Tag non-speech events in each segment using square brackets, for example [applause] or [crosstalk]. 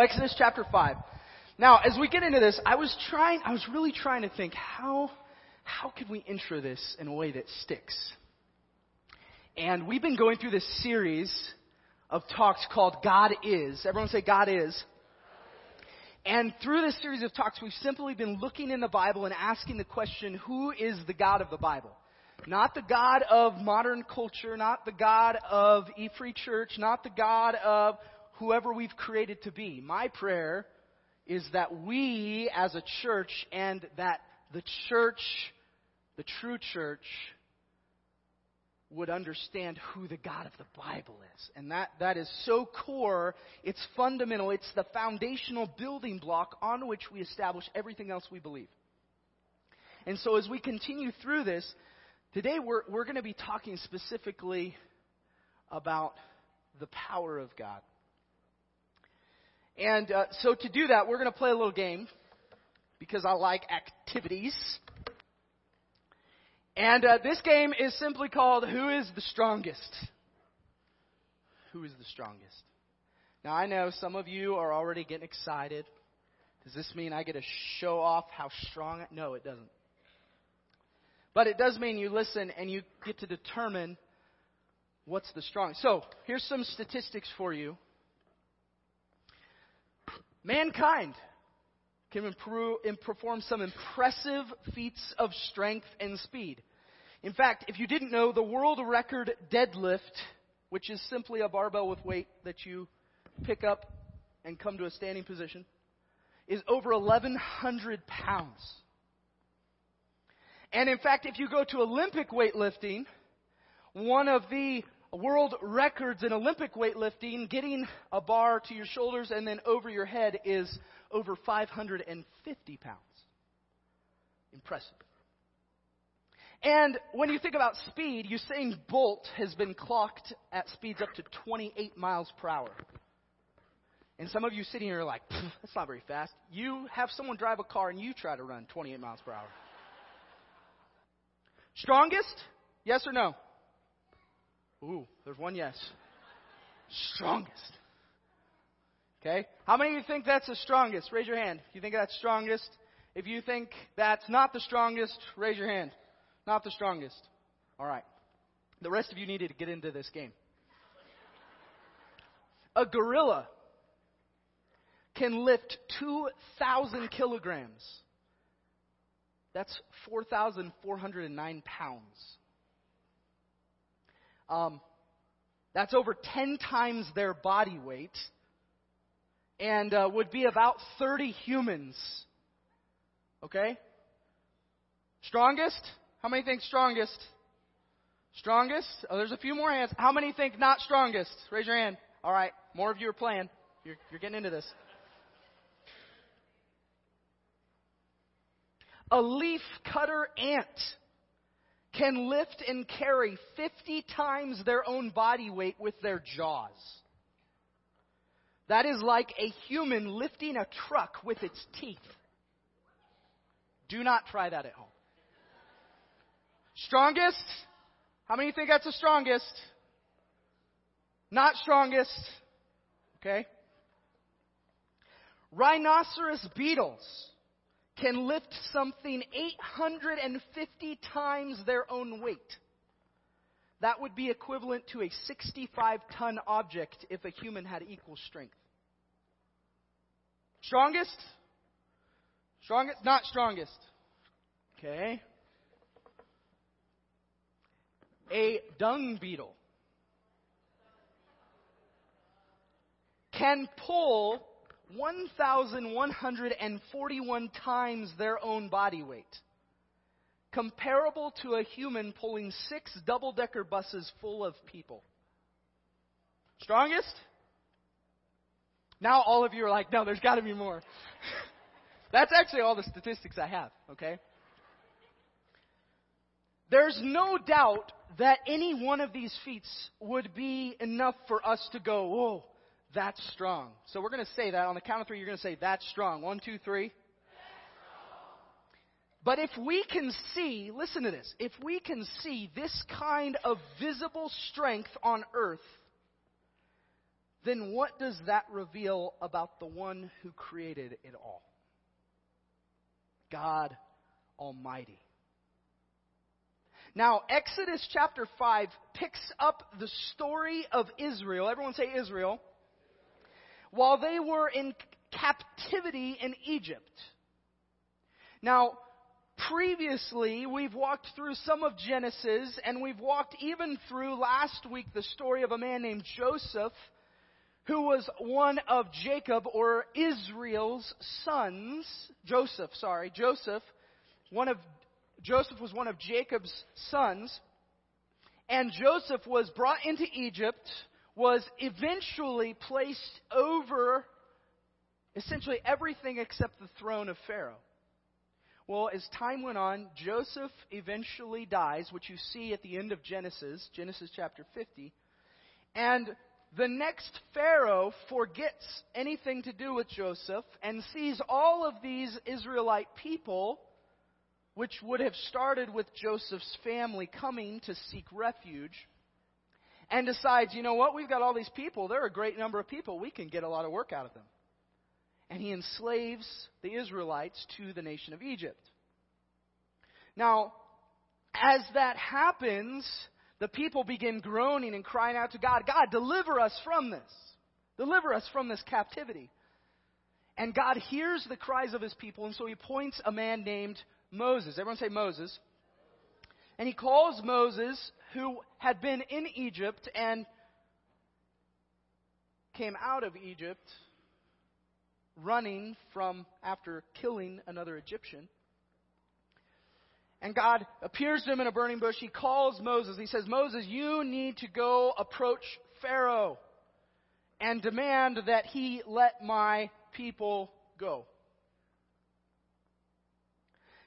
Exodus chapter 5. Now, as we get into this, I was trying, I was really trying to think how, how could we intro this in a way that sticks? And we've been going through this series of talks called God Is. Everyone say God Is. And through this series of talks, we've simply been looking in the Bible and asking the question, who is the God of the Bible? Not the God of modern culture, not the God of E Free Church, not the God of whoever we've created to be. My prayer is that we as a church and that the church, the true church, would understand who the God of the Bible is. And that, that is so core, it's fundamental, it's the foundational building block on which we establish everything else we believe. And so as we continue through this, today we're, we're going to be talking specifically about the power of God. And uh, so to do that, we're going to play a little game because I like activities. And uh, this game is simply called Who is the Strongest? Who is the strongest? Now, I know some of you are already getting excited. Does this mean I get to show off how strong? I, no, it doesn't. But it does mean you listen and you get to determine what's the strongest. So, here's some statistics for you Mankind can improve, perform some impressive feats of strength and speed. In fact, if you didn't know, the world record deadlift, which is simply a barbell with weight that you pick up and come to a standing position, is over 1,100 pounds. And in fact, if you go to Olympic weightlifting, one of the world records in Olympic weightlifting, getting a bar to your shoulders and then over your head is over 550 pounds. Impressive. And when you think about speed, Usain Bolt has been clocked at speeds up to 28 miles per hour. And some of you sitting here are like, that's not very fast. You have someone drive a car and you try to run 28 miles per hour. Strongest? Yes or no? Ooh, there's one yes. Strongest. Okay? How many of you think that's the strongest? Raise your hand. If you think that's strongest. If you think that's not the strongest, raise your hand. Not the strongest. All right. The rest of you needed to get into this game. A gorilla can lift 2,000 kilograms. That's 4,409 pounds. Um, that's over 10 times their body weight and uh, would be about 30 humans. Okay? Strongest? How many think strongest? Strongest? Oh, there's a few more hands. How many think not strongest? Raise your hand. All right. More of you are playing. You're, you're getting into this. A leaf cutter ant can lift and carry 50 times their own body weight with their jaws. That is like a human lifting a truck with its teeth. Do not try that at home. Strongest? How many think that's the strongest? Not strongest. Okay. Rhinoceros beetles can lift something 850 times their own weight. That would be equivalent to a 65 ton object if a human had equal strength. Strongest? Strongest? Not strongest. Okay. A dung beetle can pull 1,141 times their own body weight, comparable to a human pulling six double decker buses full of people. Strongest? Now all of you are like, no, there's got to be more. [laughs] That's actually all the statistics I have, okay? There's no doubt that any one of these feats would be enough for us to go, whoa, that's strong. So we're going to say that. On the count of three, you're going to say, that's strong. One, two, three. But if we can see, listen to this, if we can see this kind of visible strength on earth, then what does that reveal about the one who created it all? God Almighty. Now, Exodus chapter 5 picks up the story of Israel. Everyone say Israel. While they were in captivity in Egypt. Now, previously, we've walked through some of Genesis, and we've walked even through last week the story of a man named Joseph, who was one of Jacob or Israel's sons. Joseph, sorry, Joseph, one of Joseph was one of Jacob's sons, and Joseph was brought into Egypt, was eventually placed over essentially everything except the throne of Pharaoh. Well, as time went on, Joseph eventually dies, which you see at the end of Genesis, Genesis chapter 50. And the next Pharaoh forgets anything to do with Joseph and sees all of these Israelite people which would have started with Joseph's family coming to seek refuge, and decides, you know what, we've got all these people. They're a great number of people. We can get a lot of work out of them. And he enslaves the Israelites to the nation of Egypt. Now, as that happens, the people begin groaning and crying out to God, God, deliver us from this. Deliver us from this captivity. And God hears the cries of his people, and so he appoints a man named Moses. Everyone say Moses. And he calls Moses, who had been in Egypt and came out of Egypt running from after killing another Egyptian. And God appears to him in a burning bush. He calls Moses. He says, Moses, you need to go approach Pharaoh and demand that he let my people go.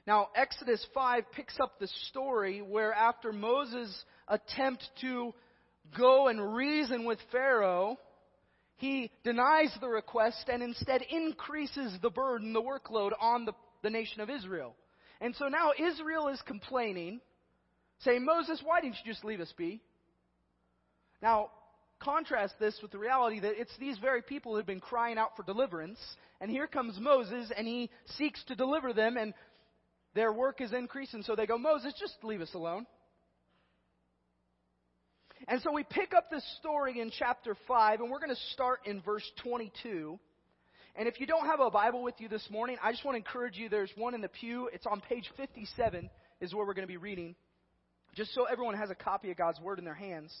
Now, Exodus 5 picks up the story where after Moses' attempt to go and reason with Pharaoh, he denies the request and instead increases the burden, the workload on the, the nation of Israel. And so now Israel is complaining, saying, Moses, why didn't you just leave us be? Now, contrast this with the reality that it's these very people who have been crying out for deliverance, and here comes Moses, and he seeks to deliver them, and their work is increasing, so they go, Moses, just leave us alone. And so we pick up this story in chapter 5, and we're going to start in verse 22. And if you don't have a Bible with you this morning, I just want to encourage you. There's one in the pew. It's on page 57, is where we're going to be reading, just so everyone has a copy of God's Word in their hands.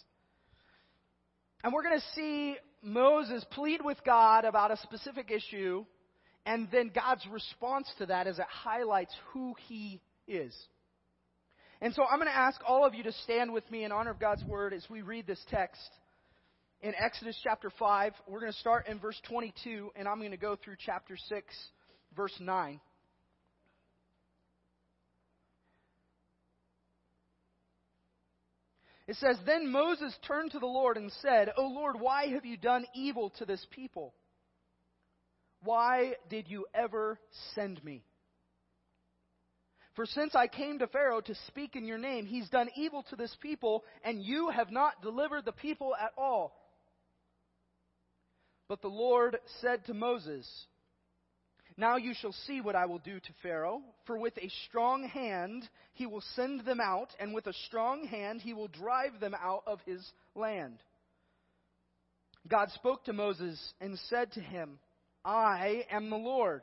And we're going to see Moses plead with God about a specific issue and then God's response to that as it highlights who He is. And so I'm going to ask all of you to stand with me in honor of God's Word as we read this text in Exodus chapter 5. We're going to start in verse 22, and I'm going to go through chapter 6, verse 9. It says, Then Moses turned to the Lord and said, O Lord, why have you done evil to this people? Why did you ever send me? For since I came to Pharaoh to speak in your name, he's done evil to this people, and you have not delivered the people at all. But the Lord said to Moses, Now you shall see what I will do to Pharaoh, for with a strong hand he will send them out, and with a strong hand he will drive them out of his land. God spoke to Moses and said to him, I am the Lord.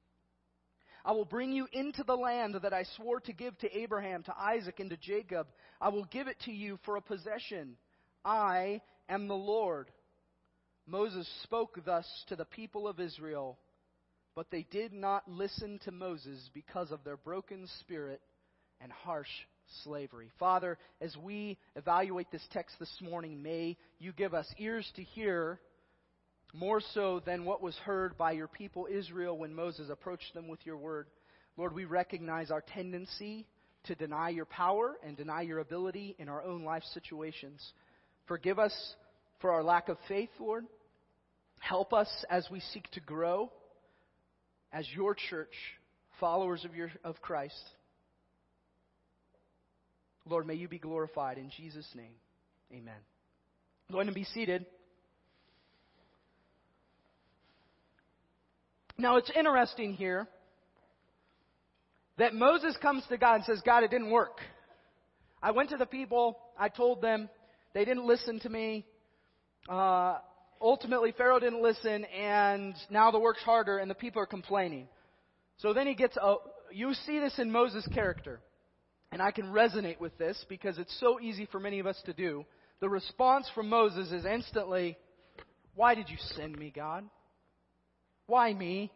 I will bring you into the land that I swore to give to Abraham, to Isaac, and to Jacob. I will give it to you for a possession. I am the Lord. Moses spoke thus to the people of Israel, but they did not listen to Moses because of their broken spirit and harsh slavery. Father, as we evaluate this text this morning, may you give us ears to hear more so than what was heard by your people Israel when Moses approached them with your word. Lord, we recognize our tendency to deny your power and deny your ability in our own life situations. Forgive us for our lack of faith, Lord. Help us as we seek to grow as your church, followers of, your, of Christ. Lord, may you be glorified in Jesus' name. Amen. Go ahead and be seated. Now it's interesting here that Moses comes to God and says, God, it didn't work. I went to the people, I told them, they didn't listen to me. Uh, ultimately, Pharaoh didn't listen, and now the work's harder, and the people are complaining. So then he gets, a, you see this in Moses' character. And I can resonate with this because it's so easy for many of us to do. The response from Moses is instantly, Why did you send me, God? Why me?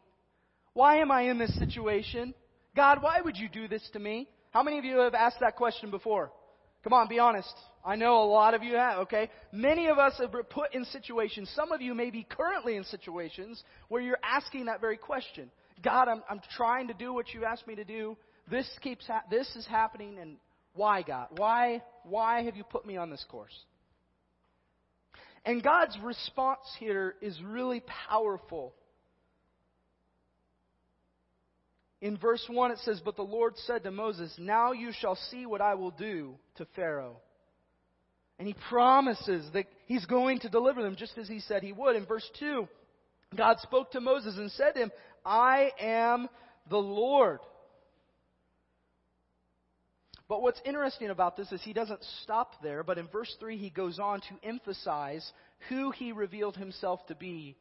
Why am I in this situation? God, why would you do this to me? How many of you have asked that question before? Come on, be honest. I know a lot of you have, okay? Many of us have been put in situations, some of you may be currently in situations where you're asking that very question. God, I'm, I'm trying to do what you asked me to do. This keeps, ha- this is happening and why God? Why, why have you put me on this course? And God's response here is really powerful. In verse 1 it says, But the Lord said to Moses, Now you shall see what I will do to Pharaoh. And he promises that he's going to deliver them just as he said he would. In verse 2, God spoke to Moses and said to him, I am the Lord. But what's interesting about this is he doesn't stop there, but in verse 3 he goes on to emphasize who he revealed himself to be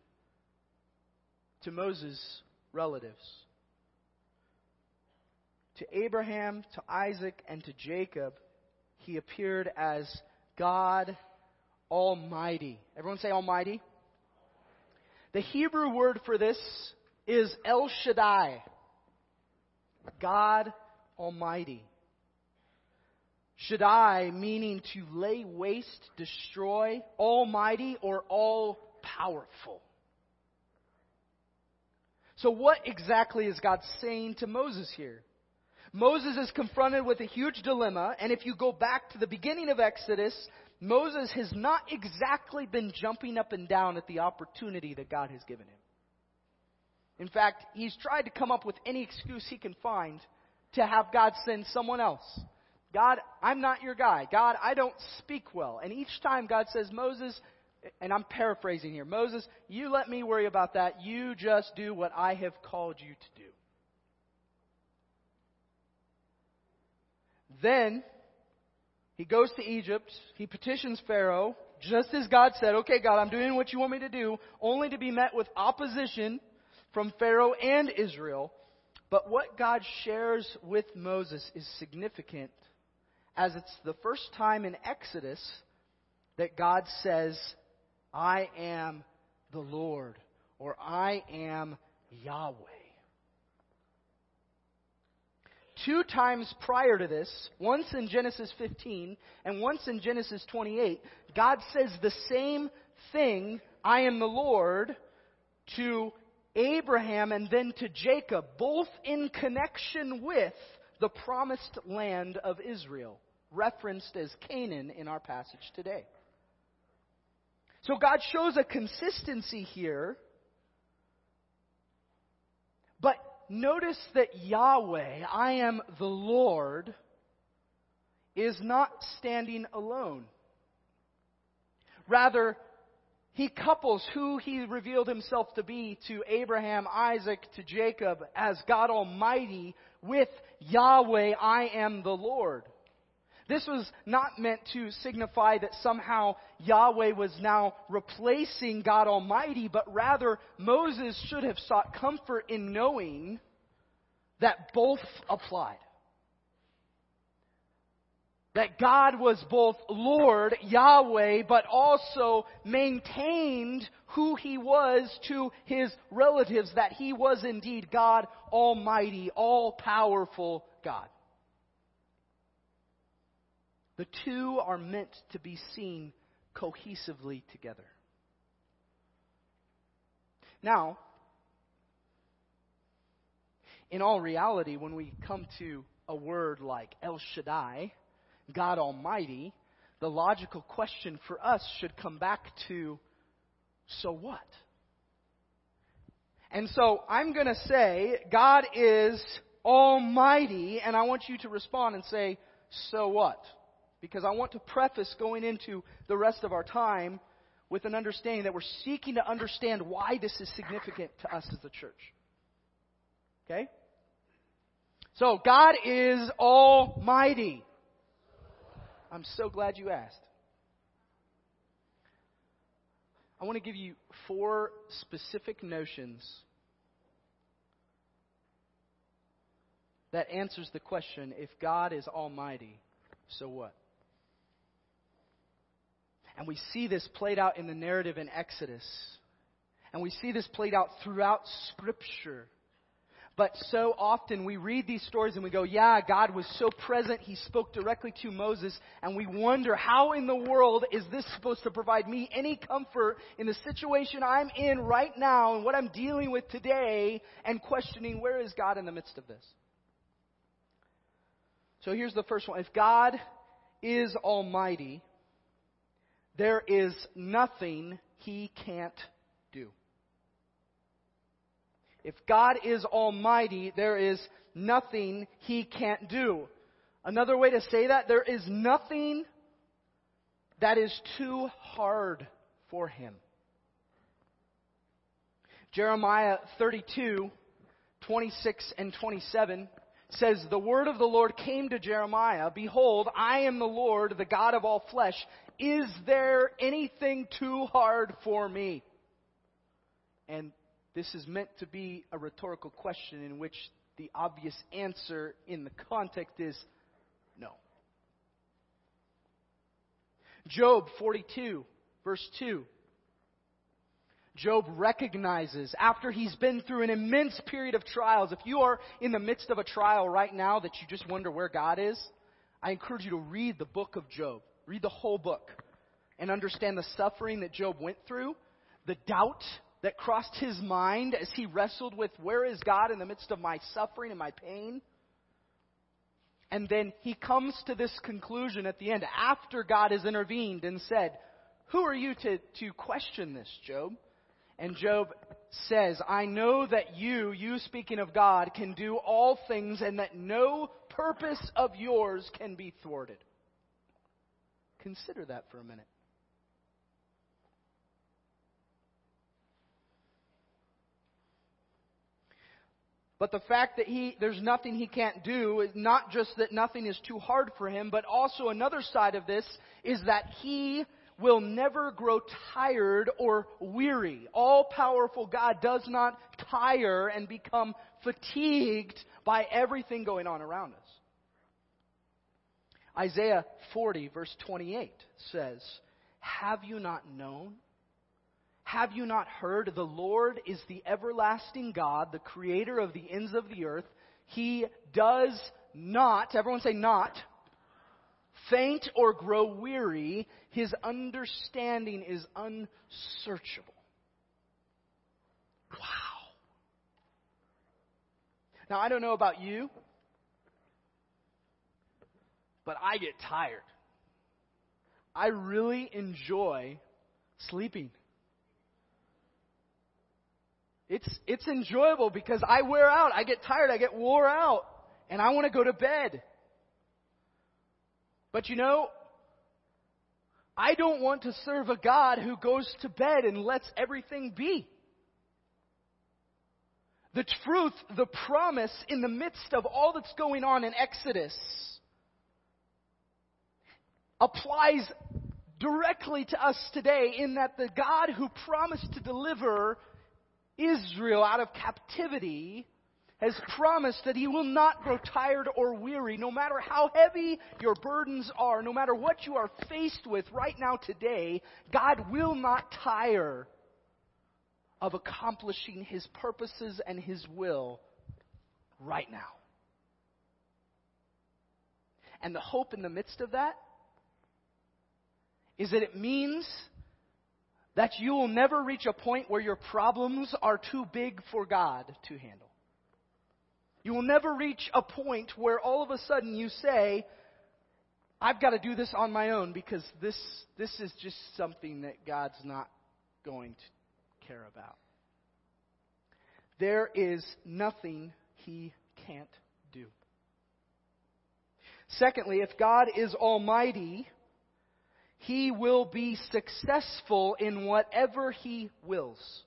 to Moses' relatives to Abraham, to Isaac, and to Jacob, he appeared as God Almighty. Everyone say Almighty. The Hebrew word for this is El Shaddai. God Almighty. Shaddai meaning to lay waste, destroy, almighty, or all powerful. So, what exactly is God saying to Moses here? Moses is confronted with a huge dilemma, and if you go back to the beginning of Exodus, Moses has not exactly been jumping up and down at the opportunity that God has given him. In fact, he's tried to come up with any excuse he can find to have God send someone else. God, I'm not your guy. God, I don't speak well. And each time God says, Moses, and I'm paraphrasing here, Moses, you let me worry about that. You just do what I have called you to do. Then he goes to Egypt. He petitions Pharaoh, just as God said, okay, God, I'm doing what you want me to do, only to be met with opposition from Pharaoh and Israel. But what God shares with Moses is significant, as it's the first time in Exodus that God says, I am the Lord, or I am Yahweh. Two times prior to this, once in Genesis 15 and once in Genesis 28, God says the same thing, I am the Lord, to Abraham and then to Jacob, both in connection with the promised land of Israel, referenced as Canaan in our passage today. So God shows a consistency here, but notice that Yahweh, I am the Lord, is not standing alone. Rather, he couples who he revealed himself to be to Abraham, Isaac, to Jacob as God Almighty with Yahweh, I am the Lord. This was not meant to signify that somehow Yahweh was now replacing God Almighty, but rather Moses should have sought comfort in knowing that both applied that God was both Lord, Yahweh, but also maintained who he was to his relatives, that he was indeed God Almighty, all powerful God. The two are meant to be seen cohesively together. Now, in all reality, when we come to a word like El Shaddai, God Almighty, the logical question for us should come back to so what? And so I'm going to say, God is Almighty, and I want you to respond and say, so what? Because I want to preface going into the rest of our time with an understanding that we're seeking to understand why this is significant to us as a church. Okay? So, God is Almighty. I'm so glad you asked. I want to give you four specific notions that answers the question if God is almighty, so what? And we see this played out in the narrative in Exodus. And we see this played out throughout Scripture. But so often we read these stories and we go, yeah, God was so present, He spoke directly to Moses, and we wonder, how in the world is this supposed to provide me any comfort in the situation I'm in right now and what I'm dealing with today, and questioning, where is God in the midst of this? So here's the first one. If God is almighty, there is nothing He can't do. If God is almighty, there is nothing he can't do. Another way to say that, there is nothing that is too hard for him. Jeremiah 32, 26 and 27 says, The word of the Lord came to Jeremiah, Behold, I am the Lord, the God of all flesh. Is there anything too hard for me? And this is meant to be a rhetorical question in which the obvious answer in the context is no. Job 42, verse 2. Job recognizes after he's been through an immense period of trials, if you are in the midst of a trial right now that you just wonder where God is, I encourage you to read the book of Job. Read the whole book and understand the suffering that Job went through, the doubt that crossed his mind as he wrestled with where is God in the midst of my suffering and my pain? And then he comes to this conclusion at the end after God has intervened and said, Who are you to, to question this, Job? And Job says, I know that you, you speaking of God, can do all things and that no purpose of yours can be thwarted. Consider that for a minute. But the fact that he, there's nothing he can't do is not just that nothing is too hard for him, but also another side of this is that he will never grow tired or weary. All powerful God does not tire and become fatigued by everything going on around us. Isaiah 40, verse 28 says, Have you not known? Have you not heard? The Lord is the everlasting God, the creator of the ends of the earth. He does not, everyone say not, faint or grow weary. His understanding is unsearchable. Wow. Now, I don't know about you, but I get tired. I really enjoy sleeping. It's, it's enjoyable because I wear out. I get tired. I get wore out. And I want to go to bed. But you know, I don't want to serve a God who goes to bed and lets everything be. The truth, the promise in the midst of all that's going on in Exodus applies directly to us today in that the God who promised to deliver Israel out of captivity has promised that he will not grow tired or weary, no matter how heavy your burdens are, no matter what you are faced with right now today, God will not tire of accomplishing his purposes and his will right now. And the hope in the midst of that is that it means that you will never reach a point where your problems are too big for God to handle. You will never reach a point where all of a sudden you say, I've got to do this on my own because this, this is just something that God's not going to care about. There is nothing He can't do. Secondly, if God is almighty, He will be successful in whatever He wills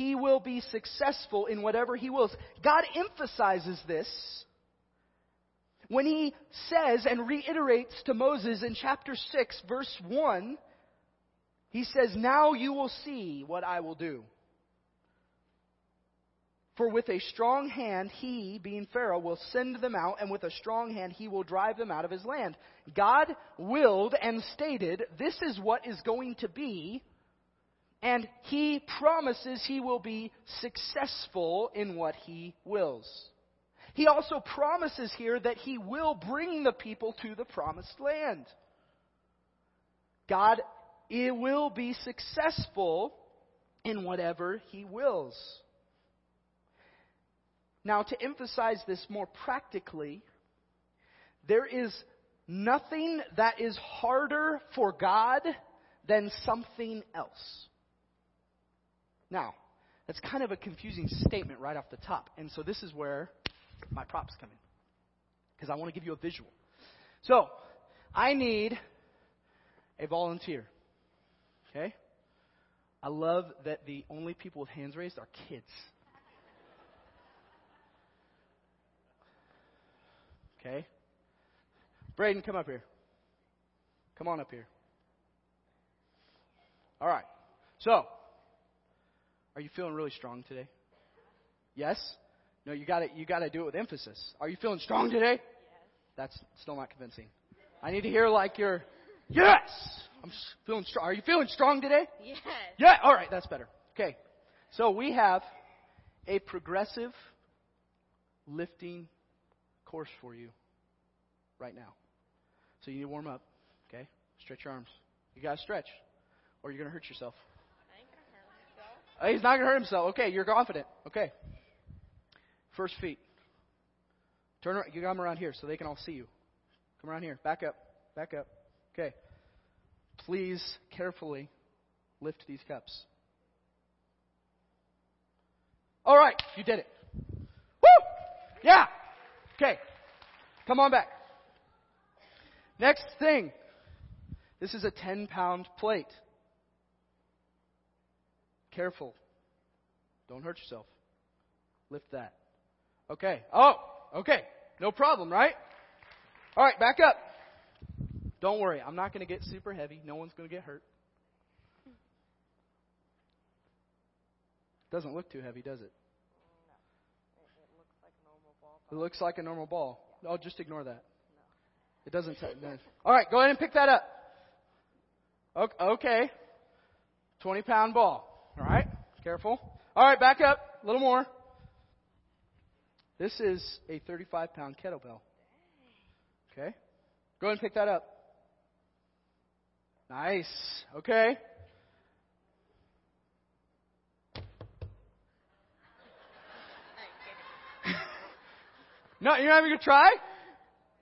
he will be successful in whatever he wills. God emphasizes this when he says and reiterates to Moses in chapter 6, verse 1, he says, Now you will see what I will do. For with a strong hand, he, being Pharaoh, will send them out, and with a strong hand, he will drive them out of his land. God willed and stated, This is what is going to be and he promises he will be successful in what he wills. He also promises here that he will bring the people to the promised land. God it will be successful in whatever he wills. Now, to emphasize this more practically, there is nothing that is harder for God than something else. Now, that's kind of a confusing statement right off the top. And so this is where my props come in. Because I want to give you a visual. So, I need a volunteer. Okay? I love that the only people with hands raised are kids. Okay? Braden, come up here. Come on up here. All right. So, are you feeling really strong today? Yes? No, you gotta, you gotta do it with emphasis. Are you feeling strong today? Yes. That's still not convincing. I need to hear like you're, yes! I'm feeling strong. Are you feeling strong today? Yes. Yeah, alright, that's better. Okay. So we have a progressive lifting course for you right now. So you need to warm up, okay? Stretch your arms. You gotta stretch, or you're gonna hurt yourself. He's not going to hurt himself. Okay, you're confident. Okay. First feat. Turn around. You come around here so they can all see you. Come around here. Back up. Back up. Okay. Please carefully lift these cups. All right, you did it. Woo! Yeah. Okay. Come on back. Next thing. This is a 10 pound plate. Careful. Don't hurt yourself. Lift that. Okay. Oh, okay. No problem, right? All right, back up. Don't worry. I'm not going to get super heavy. No one's going to get hurt. Doesn't look too heavy, does it? It looks like a normal ball. It looks like a normal ball. Oh, just ignore that. No. It doesn't. T-. All right, go ahead and pick that up. Okay. 20 pound ball. Careful. All right, back up. A little more. This is a 35 pound kettlebell. Okay? Go ahead and pick that up. Nice. Okay. [laughs] no, you're not even going to try?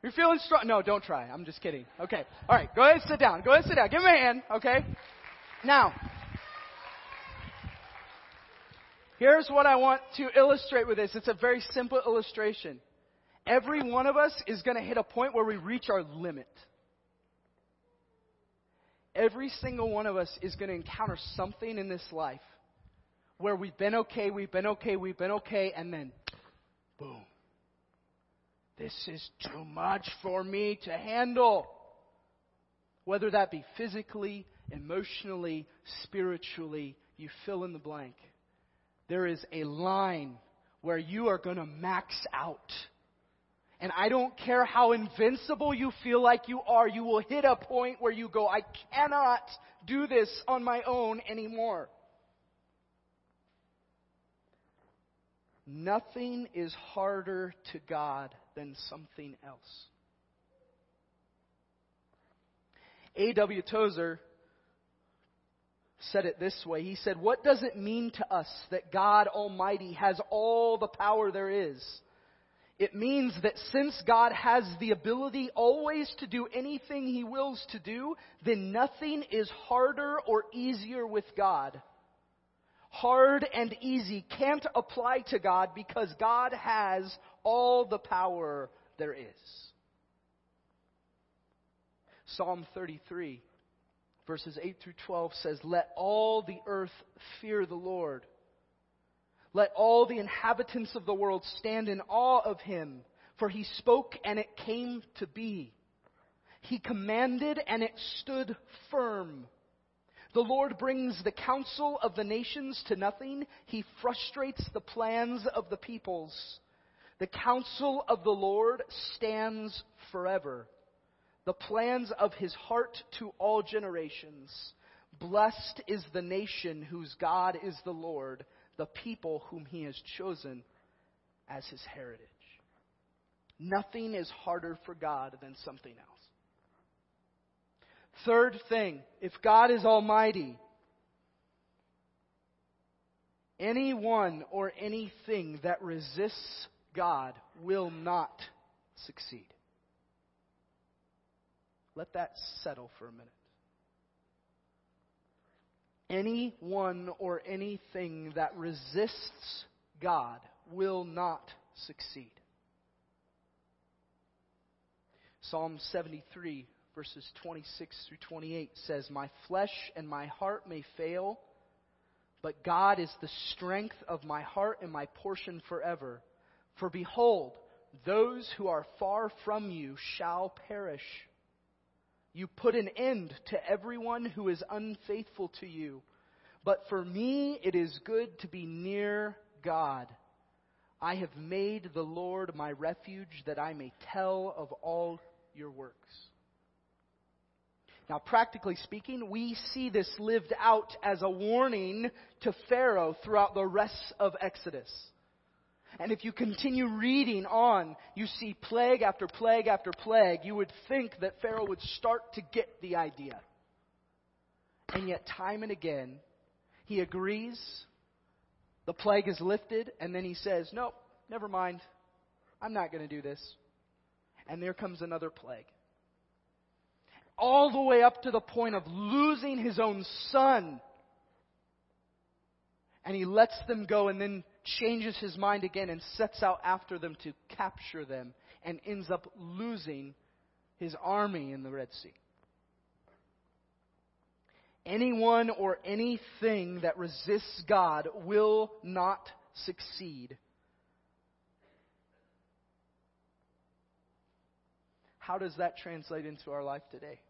You're feeling strong? No, don't try. I'm just kidding. Okay. All right. Go ahead and sit down. Go ahead and sit down. Give me a hand. Okay. Now, Here's what I want to illustrate with this. It's a very simple illustration. Every one of us is going to hit a point where we reach our limit. Every single one of us is going to encounter something in this life where we've been okay, we've been okay, we've been okay, and then boom. This is too much for me to handle. Whether that be physically, emotionally, spiritually, you fill in the blank. There is a line where you are going to max out. And I don't care how invincible you feel like you are, you will hit a point where you go, I cannot do this on my own anymore. Nothing is harder to God than something else. A.W. Tozer said it this way. He said, What does it mean to us that God Almighty has all the power there is? It means that since God has the ability always to do anything He wills to do, then nothing is harder or easier with God. Hard and easy can't apply to God because God has all the power there is. Psalm 33 verses 8 through 12 says, Let all the earth fear the Lord. Let all the inhabitants of the world stand in awe of him, for he spoke and it came to be. He commanded and it stood firm. The Lord brings the counsel of the nations to nothing. He frustrates the plans of the peoples. The counsel of the Lord stands forever the plans of his heart to all generations. Blessed is the nation whose God is the Lord, the people whom he has chosen as his heritage. Nothing is harder for God than something else. Third thing, if God is almighty, anyone or anything that resists God will not succeed. Let that settle for a minute. Anyone or anything that resists God will not succeed. Psalm 73, verses 26 through 28 says, My flesh and my heart may fail, but God is the strength of my heart and my portion forever. For behold, those who are far from you shall perish. You put an end to everyone who is unfaithful to you. But for me, it is good to be near God. I have made the Lord my refuge that I may tell of all your works. Now, practically speaking, we see this lived out as a warning to Pharaoh throughout the rest of Exodus. And if you continue reading on, you see plague after plague after plague, you would think that Pharaoh would start to get the idea. And yet, time and again, he agrees, the plague is lifted, and then he says, Nope, never mind. I'm not going to do this. And there comes another plague. All the way up to the point of losing his own son. And he lets them go, and then changes his mind again and sets out after them to capture them and ends up losing his army in the Red Sea. Anyone or anything that resists God will not succeed. How does that translate into our life today?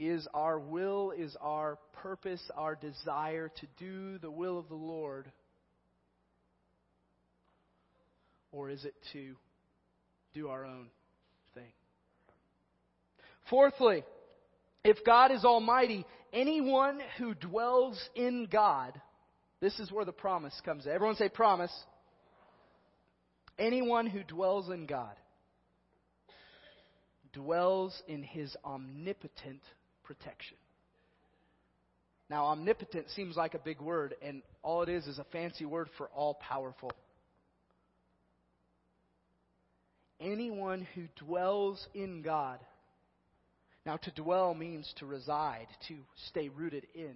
Is our will, is our purpose, our desire to do the will of the Lord or is it to do our own thing? Fourthly, if God is almighty, anyone who dwells in God, this is where the promise comes in. Everyone say promise. Anyone who dwells in God dwells in his omnipotent protection. Now, omnipotent seems like a big word, and all it is is a fancy word for all powerful. Anyone who dwells in God. Now, to dwell means to reside, to stay rooted in.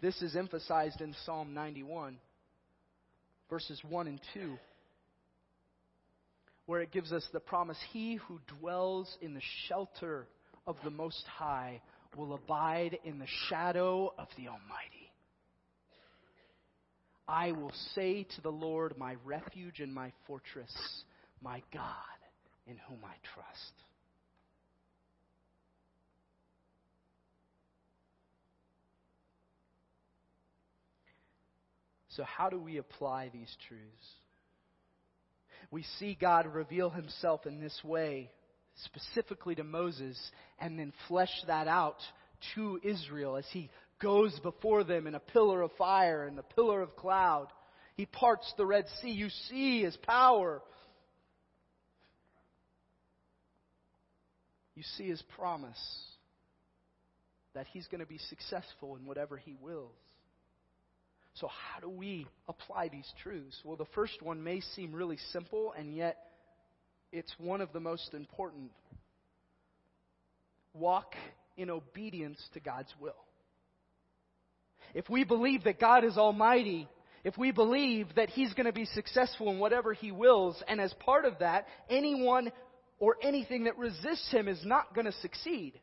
This is emphasized in Psalm 91, verses 1 and 2, where it gives us the promise He who dwells in the shelter of the Most High will abide in the shadow of the Almighty. I will say to the Lord, my refuge and my fortress, my God in whom I trust. So, how do we apply these truths? We see God reveal himself in this way, specifically to Moses, and then flesh that out to Israel as he goes before them in a pillar of fire and a pillar of cloud. He parts the Red Sea. You see his power. You see his promise that he's going to be successful in whatever he wills. So, how do we apply these truths? Well, the first one may seem really simple, and yet it's one of the most important. Walk in obedience to God's will. If we believe that God is almighty, if we believe that He's going to be successful in whatever He wills, and as part of that, anyone or anything that resists Him is not going to succeed,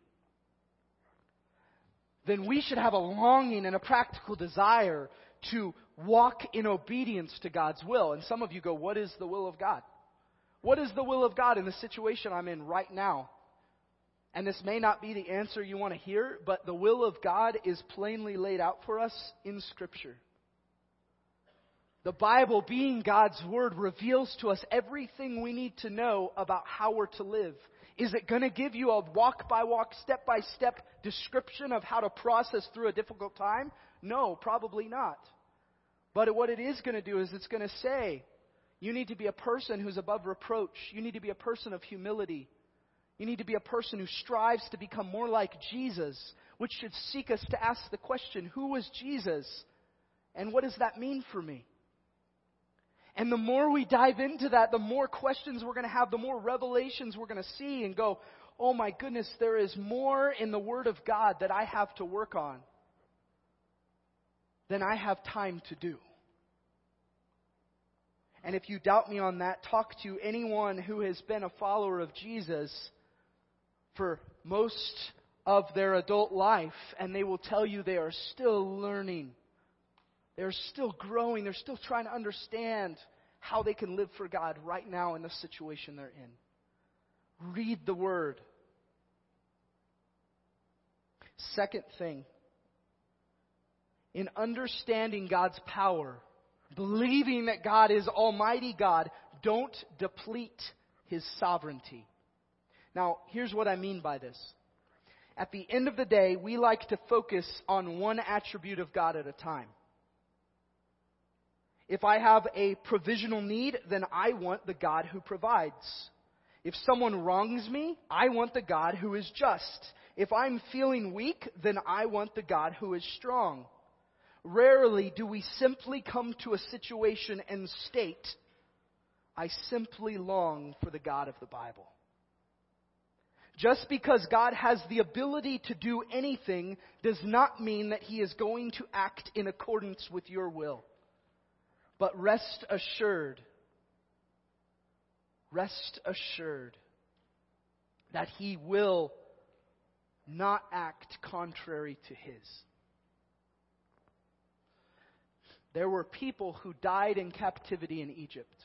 then we should have a longing and a practical desire to walk in obedience to God's will. And some of you go, What is the will of God? What is the will of God in the situation I'm in right now? And this may not be the answer you want to hear, but the will of God is plainly laid out for us in Scripture. The Bible, being God's Word, reveals to us everything we need to know about how we're to live. Is it going to give you a walk by walk, step by step description of how to process through a difficult time? No, probably not. But what it is going to do is it's going to say, you need to be a person who's above reproach. You need to be a person of humility. You need to be a person who strives to become more like Jesus, which should seek us to ask the question who was Jesus? And what does that mean for me? And the more we dive into that, the more questions we're going to have, the more revelations we're going to see and go, oh my goodness, there is more in the Word of God that I have to work on than I have time to do. And if you doubt me on that, talk to anyone who has been a follower of Jesus for most of their adult life, and they will tell you they are still learning. They're still growing. They're still trying to understand how they can live for God right now in the situation they're in. Read the Word. Second thing, in understanding God's power, believing that God is Almighty God, don't deplete His sovereignty. Now, here's what I mean by this. At the end of the day, we like to focus on one attribute of God at a time. If I have a provisional need, then I want the God who provides. If someone wrongs me, I want the God who is just. If I'm feeling weak, then I want the God who is strong. Rarely do we simply come to a situation and state, I simply long for the God of the Bible. Just because God has the ability to do anything does not mean that He is going to act in accordance with your will. But rest assured, rest assured that He will not act contrary to His. There were people who died in captivity in Egypt.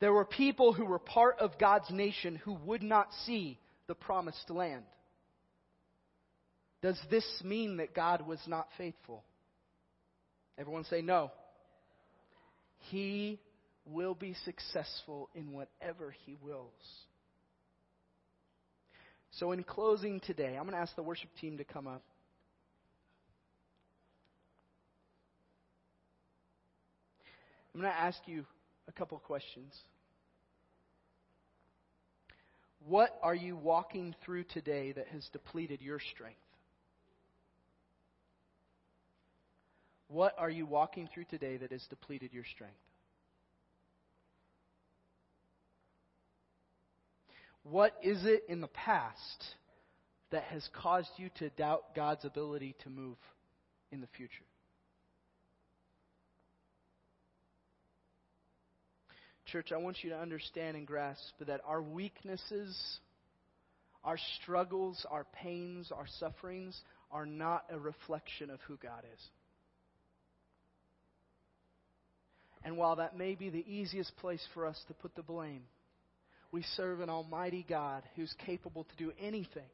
There were people who were part of God's nation who would not see the promised land. Does this mean that God was not faithful? Everyone say no. He will be successful in whatever he wills. So, in closing today, I'm going to ask the worship team to come up. I'm going to ask you a couple questions. What are you walking through today that has depleted your strength? What are you walking through today that has depleted your strength? What is it in the past that has caused you to doubt God's ability to move in the future? Church, I want you to understand and grasp that our weaknesses, our struggles, our pains, our sufferings are not a reflection of who God is. And while that may be the easiest place for us to put the blame, we serve an almighty God who's capable to do anything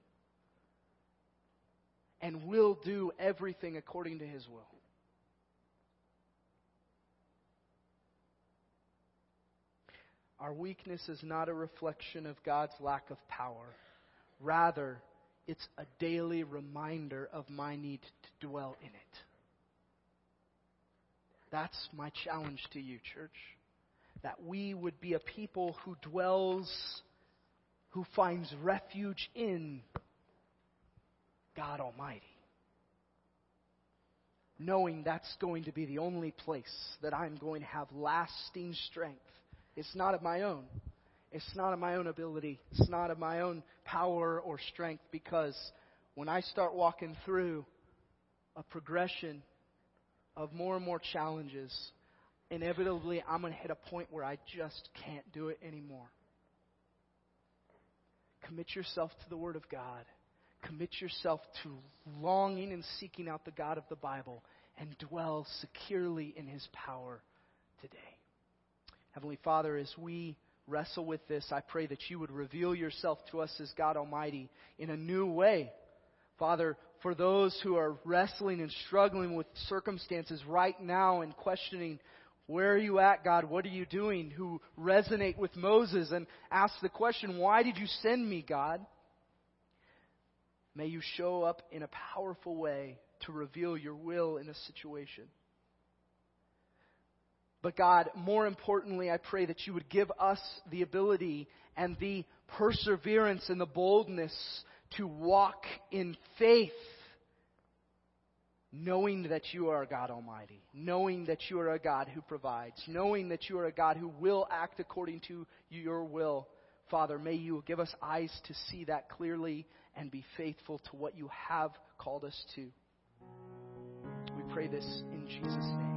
and will do everything according to his will. Our weakness is not a reflection of God's lack of power. Rather, it's a daily reminder of my need to dwell in it. That's my challenge to you, church. That we would be a people who dwells, who finds refuge in God Almighty. Knowing that's going to be the only place that I'm going to have lasting strength it's not of my own. It's not of my own ability. It's not of my own power or strength because when I start walking through a progression of more and more challenges, inevitably I'm going to hit a point where I just can't do it anymore. Commit yourself to the Word of God. Commit yourself to longing and seeking out the God of the Bible and dwell securely in His power today. Heavenly Father, as we wrestle with this, I pray that you would reveal yourself to us as God Almighty in a new way. Father, for those who are wrestling and struggling with circumstances right now and questioning, where are you at, God? What are you doing? Who resonate with Moses and ask the question, why did you send me, God? May you show up in a powerful way to reveal your will in a situation. But God, more importantly, I pray that you would give us the ability and the perseverance and the boldness to walk in faith, knowing that you are a God Almighty, knowing that you are a God who provides, knowing that you are a God who will act according to your will. Father, may you give us eyes to see that clearly and be faithful to what you have called us to. We pray this in Jesus' name.